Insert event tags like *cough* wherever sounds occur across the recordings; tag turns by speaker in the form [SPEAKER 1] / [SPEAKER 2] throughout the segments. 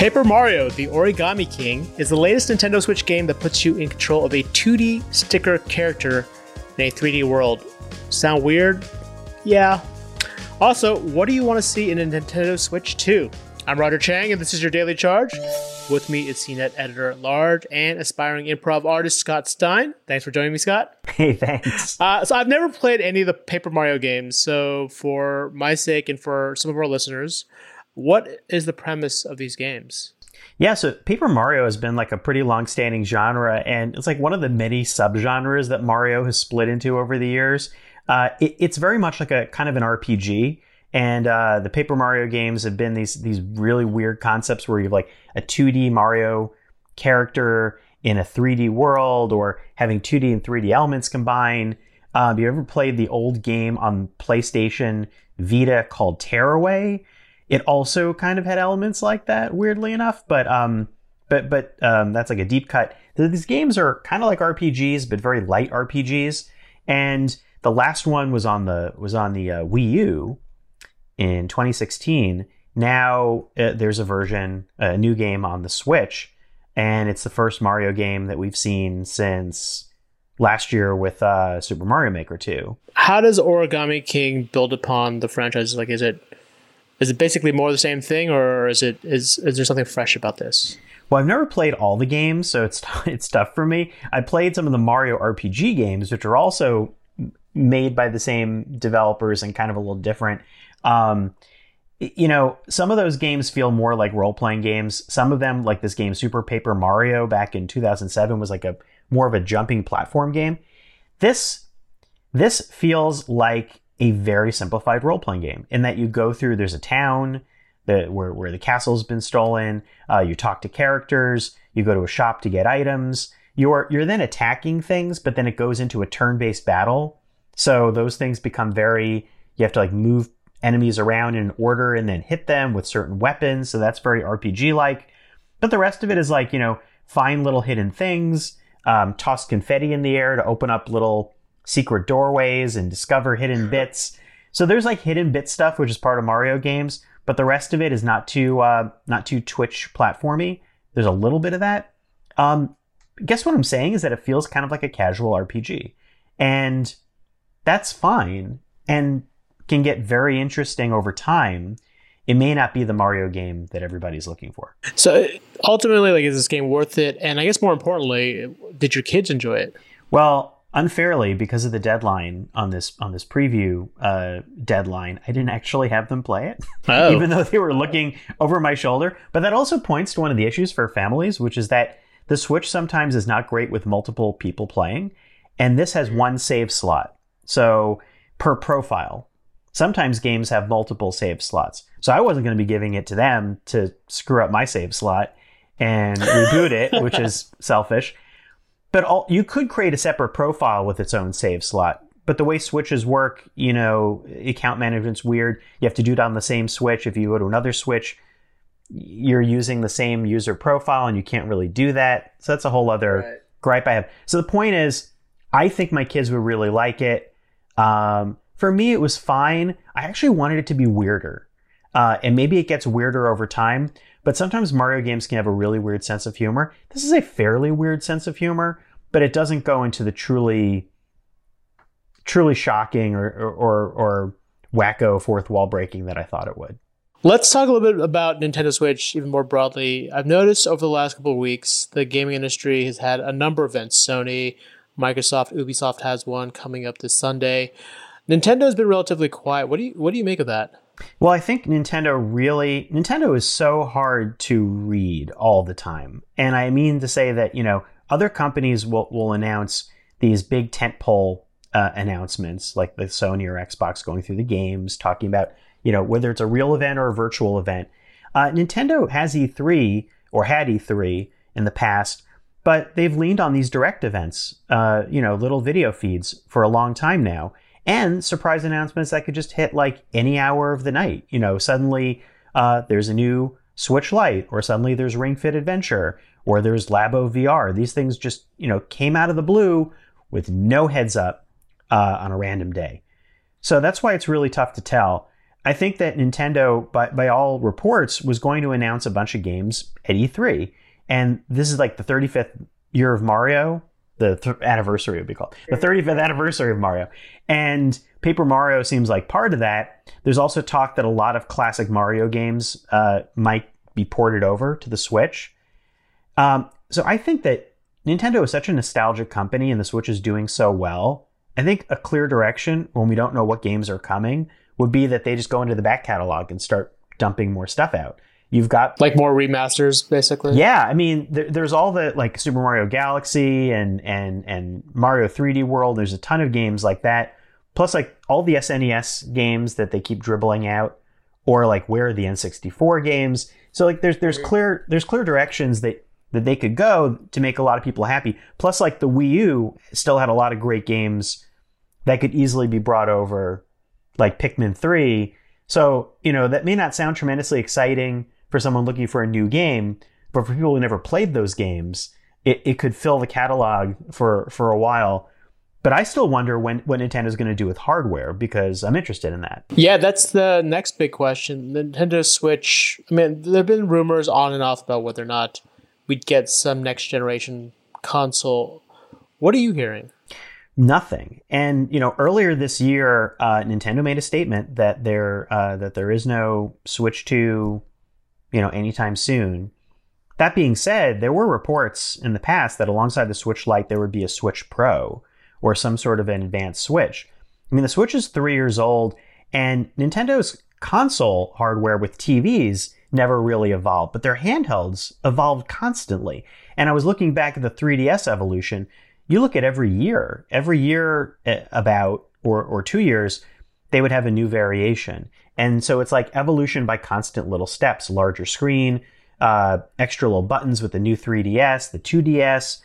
[SPEAKER 1] Paper Mario, the Origami King, is the latest Nintendo Switch game that puts you in control of a 2D sticker character in a 3D world. Sound weird? Yeah. Also, what do you want to see in a Nintendo Switch 2? I'm Roger Chang, and this is your Daily Charge. With me is CNET editor at large and aspiring improv artist Scott Stein. Thanks for joining me, Scott. *laughs*
[SPEAKER 2] Hey, thanks.
[SPEAKER 1] Uh, so I've never played any of the Paper Mario games, so for my sake and for some of our listeners, what is the premise of these games?
[SPEAKER 2] Yeah, so Paper Mario has been like a pretty long-standing genre, and it's like one of the many subgenres that Mario has split into over the years. Uh, it, it's very much like a kind of an RPG, and uh, the Paper Mario games have been these these really weird concepts where you have like a 2D Mario character in a 3D world, or having 2D and 3D elements combined. Um, you ever played the old game on PlayStation Vita called Tearaway? It also kind of had elements like that, weirdly enough, but um, but but um, that's like a deep cut. These games are kind of like RPGs, but very light RPGs. And the last one was on the was on the uh, Wii U in 2016. Now uh, there's a version, a new game on the Switch, and it's the first Mario game that we've seen since last year with uh, Super Mario Maker 2.
[SPEAKER 1] How does Origami King build upon the franchise? Like, is it is it basically more the same thing, or is it is is there something fresh about this?
[SPEAKER 2] Well, I've never played all the games, so it's *laughs* it's tough for me. I played some of the Mario RPG games, which are also made by the same developers and kind of a little different. Um, you know, some of those games feel more like role playing games. Some of them, like this game Super Paper Mario back in 2007, was like a more of a jumping platform game. This this feels like a very simplified role playing game in that you go through, there's a town that, where, where the castle's been stolen, uh, you talk to characters, you go to a shop to get items. You're, you're then attacking things, but then it goes into a turn based battle. So those things become very, you have to like move enemies around in order and then hit them with certain weapons. So that's very RPG like. But the rest of it is like, you know, find little hidden things, um, toss confetti in the air to open up little secret doorways and discover hidden bits. So there's like hidden bit stuff, which is part of Mario games, but the rest of it is not too uh, not too Twitch platformy. There's a little bit of that. Um, guess what I'm saying is that it feels kind of like a casual RPG, and that's fine and can get very interesting over time. It may not be the Mario game that everybody's looking for.
[SPEAKER 1] So ultimately, like, is this game worth it? And I guess more importantly, did your kids enjoy it?
[SPEAKER 2] Well, unfairly because of the deadline on this on this preview uh, deadline i didn't actually have them play it. *laughs* Oh. even though they were looking over my shoulder. But that also points to one of the issues for families which is that the switch sometimes is not great with multiple people playing and this has one save slot. So per profile sometimes games have multiple save slots. So i wasn't going to be giving it to them to screw up my save slot and reboot it which is *laughs* selfish but all, you could create a separate profile with its own save slot. But the way switches work, you know, account management's weird. You have to do it on the same switch. If you go to another switch, you're using the same user profile and you can't really do that. So that's a whole other right. gripe I have. So the point is, I think my kids would really like it. Um, for me, it was fine. I actually wanted it to be weirder. Uh, and maybe it gets weirder over time. But sometimes Mario games can have a really weird sense of humor. This is a fairly weird sense of humor, but it doesn't go into the truly, truly shocking or or, or, wacko fourth wall breaking that I thought it would.
[SPEAKER 1] Let's talk a little bit about Nintendo Switch even more broadly. I've noticed over the last couple of weeks, the gaming industry has had a number of events. Sony, Microsoft, Ubisoft has one coming up this Sunday. Nintendo has been relatively quiet. What do you what do you make of that?
[SPEAKER 2] Well, I think Nintendo really Nintendo is so hard to read all the time. And I mean to say that, you know, other companies will, will announce these big tentpole uh, announcements like the Sony or Xbox going through the games, talking about, you know, whether it's a real event or a virtual event. Uh, Nintendo has E3 or had E3 in the past, but they've leaned on these direct events, uh, you know, little video feeds for a long time now and surprise announcements that could just hit like any hour of the night. You know, suddenly uh, there's a new Switch Lite, or suddenly there's Ring Fit Adventure, or there's Labo VR. These things just you know came out of the blue with no heads up uh, on a random day. So that's why it's really tough to tell. I think that Nintendo, by, by all reports, was going to announce a bunch of games at E3. And this is like the 35th year of Mario. The th- anniversary would be called the 35th anniversary of Mario. And Paper Mario seems like part of that. There's also talk that a lot of classic Mario games uh, might be ported over to the Switch. Um, so I think that Nintendo is such a nostalgic company and the Switch is doing so well. I think a clear direction when we don't know what games are coming would be that they just go into the back catalog and start dumping more stuff out. You've got
[SPEAKER 1] like more remasters, basically.
[SPEAKER 2] Yeah, I mean, there, there's all the like Super Mario Galaxy and and and Mario 3D World. There's a ton of games like that. Plus, like all the SNES games that they keep dribbling out, or like where are the N64 games? So like there's there's clear there's clear directions that that they could go to make a lot of people happy. Plus, like the Wii U still had a lot of great games that could easily be brought over, like Pikmin 3. So, you know, that may not sound tremendously exciting for someone looking for a new game, but for people who never played those games, it, it could fill the catalog for, for a while. But I still wonder when what Nintendo's going to do with hardware because I'm interested in that.
[SPEAKER 1] Yeah, that's the next big question. Nintendo Switch. I mean, there have been rumors on and off about whether or not we'd get some next generation console. What are you hearing?
[SPEAKER 2] Nothing. And you know, earlier this year, uh, Nintendo made a statement that there uh, that there is no Switch Two, you know, anytime soon. That being said, there were reports in the past that alongside the Switch Lite there would be a Switch Pro or some sort of an advanced Switch. I mean, the Switch is three years old, and Nintendo's console hardware with TVs never really evolved, but their handhelds evolved constantly. And I was looking back at the 3DS evolution. You look at every year, every year eh, about or or two years, they would have a new variation. And so it's like evolution by constant little steps, larger screen, uh, extra little buttons with the new 3DS, the 2DS.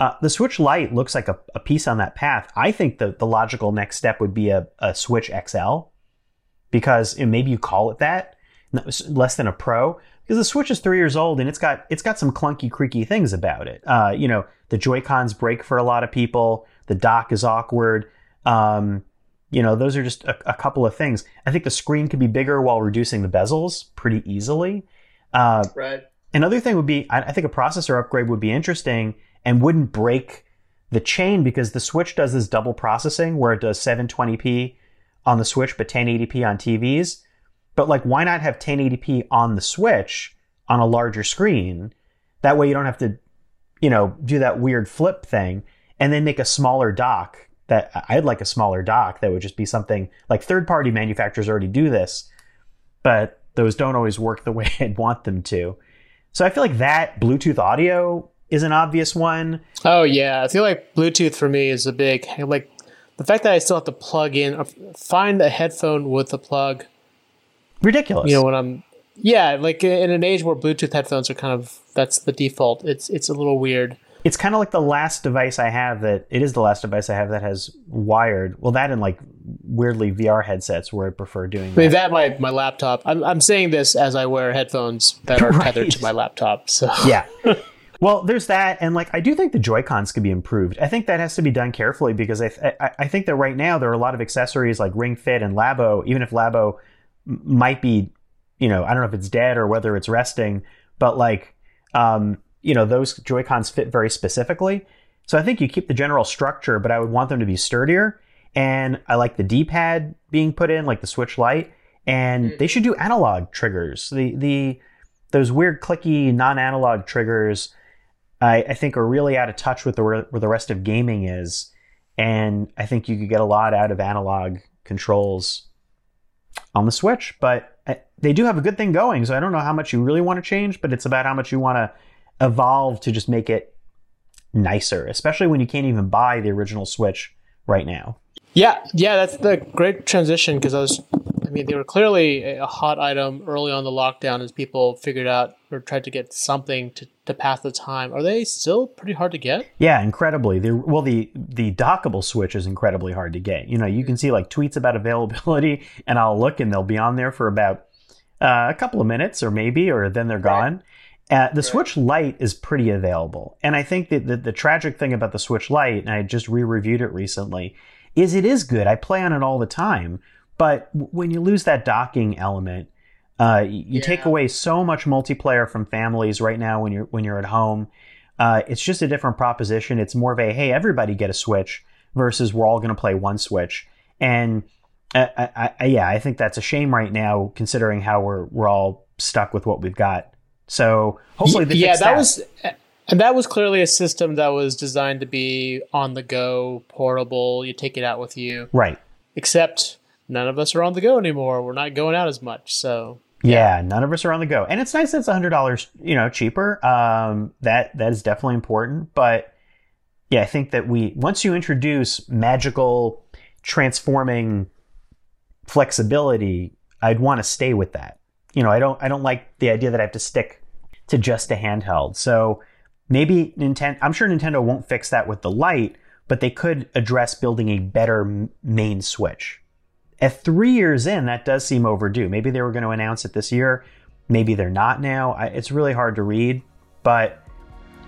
[SPEAKER 2] Uh, the Switch Lite looks like a, a, piece on that path. I think the, the logical next step would be a, a Switch XL because maybe you call it that, less than a Pro, because the Switch is three years old and it's got it's got some clunky, creaky things about it. Uh, you know, the Joy Cons break for a lot of people. The dock is awkward. Um, you know, those are just a, a, couple of things. I think the screen could be bigger while reducing the bezels pretty easily.
[SPEAKER 1] Uh, right.
[SPEAKER 2] Another thing would be, I, I think a processor upgrade would be interesting and wouldn't break the chain because the Switch does this double processing where it does 720p on the Switch but 1080p on TVs. But like, why not have 1080p on the Switch on a larger screen? That way you don't have to, you know, do that weird flip thing and then make a smaller dock that I'd like a smaller dock that would just be something like third party manufacturers already do this, but those don't always work the *laughs* way I'd want them to. So I feel like that Bluetooth audio is an obvious one.
[SPEAKER 1] Oh yeah, I feel like Bluetooth for me is a big like the fact that I still have to plug in uh, find a headphone with a plug.
[SPEAKER 2] Ridiculous.
[SPEAKER 1] You know when I'm yeah, like in an age where Bluetooth headphones are kind of that's the default. It's it's a little weird.
[SPEAKER 2] It's kind of like the last device I have that it is the last device I have that has wired. Well, that and like weirdly VR headsets where I prefer doing that.
[SPEAKER 1] I mean, that my my laptop. I'm I'm saying this as I wear headphones that are *laughs* right. tethered to my laptop. So
[SPEAKER 2] yeah. *laughs* Well, there's that, and like I do think the Joy Cons could be improved. I think that has to be done carefully because I, th- I think that right now there are a lot of accessories like Ring Fit and Labo. Even if Labo might be, you know, I don't know if it's dead or whether it's resting, but like, um, you know, those Joy Cons fit very specifically. So I think you keep the general structure, but I would want them to be sturdier. And I like the D-pad being put in, like the Switch Lite, and mm. they should do analog triggers. The the those weird clicky non-analog triggers I, I think are really out of touch with the, where the rest of gaming is. And I think you could get a lot out of analog controls on the Switch, but uh, they do have a good thing going. So I don't know how much you really want to change, but it's about how much you want to evolve to just make it nicer, especially when you can't even buy the original Switch right now.
[SPEAKER 1] Yeah, yeah, that's the great transition because I was I mean, they were clearly a hot item early on the lockdown as people figured out or tried to get something to, to pass the time. Are they still pretty hard to get?
[SPEAKER 2] Yeah, incredibly. They're, well, the the dockable switch is incredibly hard to get. You know, you can see like tweets about availability, *laughs* and I'll look, and they'll be on there for about uh, a couple of minutes, or maybe, or then they're gone. Uh, the right. Switch Lite is pretty available, and I think that the, the tragic thing about the Switch Lite, and I just re-reviewed it recently, is it is good. I play on it all the time But when you lose that docking element, uh, you take away so much multiplayer from families right now when you're when you're at home. Uh, it's just a different proposition. It's more of a hey, everybody get a Switch versus we're all going to play one Switch. And I, I, I, yeah, I think that's a shame right now, considering how we're we're all stuck with what we've got. So hopefully,
[SPEAKER 1] yeah,
[SPEAKER 2] fix
[SPEAKER 1] that was, and that was clearly a system that was designed to be on the go, portable. You take it out with you.
[SPEAKER 2] right.
[SPEAKER 1] Except none of us are on the go anymore. We're not going out as much. So
[SPEAKER 2] Yeah, none of us are on the go, and it's nice that it's hundred dollars, you know, cheaper. Um, that that is definitely important. But yeah, I think that we once you introduce magical transforming flexibility, I'd want to stay with that. You know, I don't I don't like the idea that I have to stick to just a handheld. So maybe Nintendo. I'm sure Nintendo won't fix that with the Lite, but they could address building a better main Switch at three years in, that does seem overdue. Maybe they were going to announce it this year. Maybe they're not now. I, it's really hard to read, but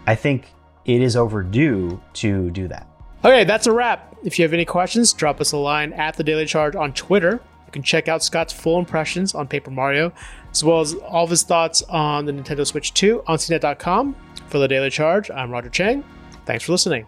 [SPEAKER 2] I think it is overdue to do that.
[SPEAKER 1] Okay, that's a wrap. If you have any questions, drop us a line at the Daily Charge on Twitter. You can check out Scott's full impressions on Paper Mario, as well as all of his thoughts on the Nintendo Switch 2 on CNET.com. For the Daily Charge, I'm Roger Chang. Thanks for listening.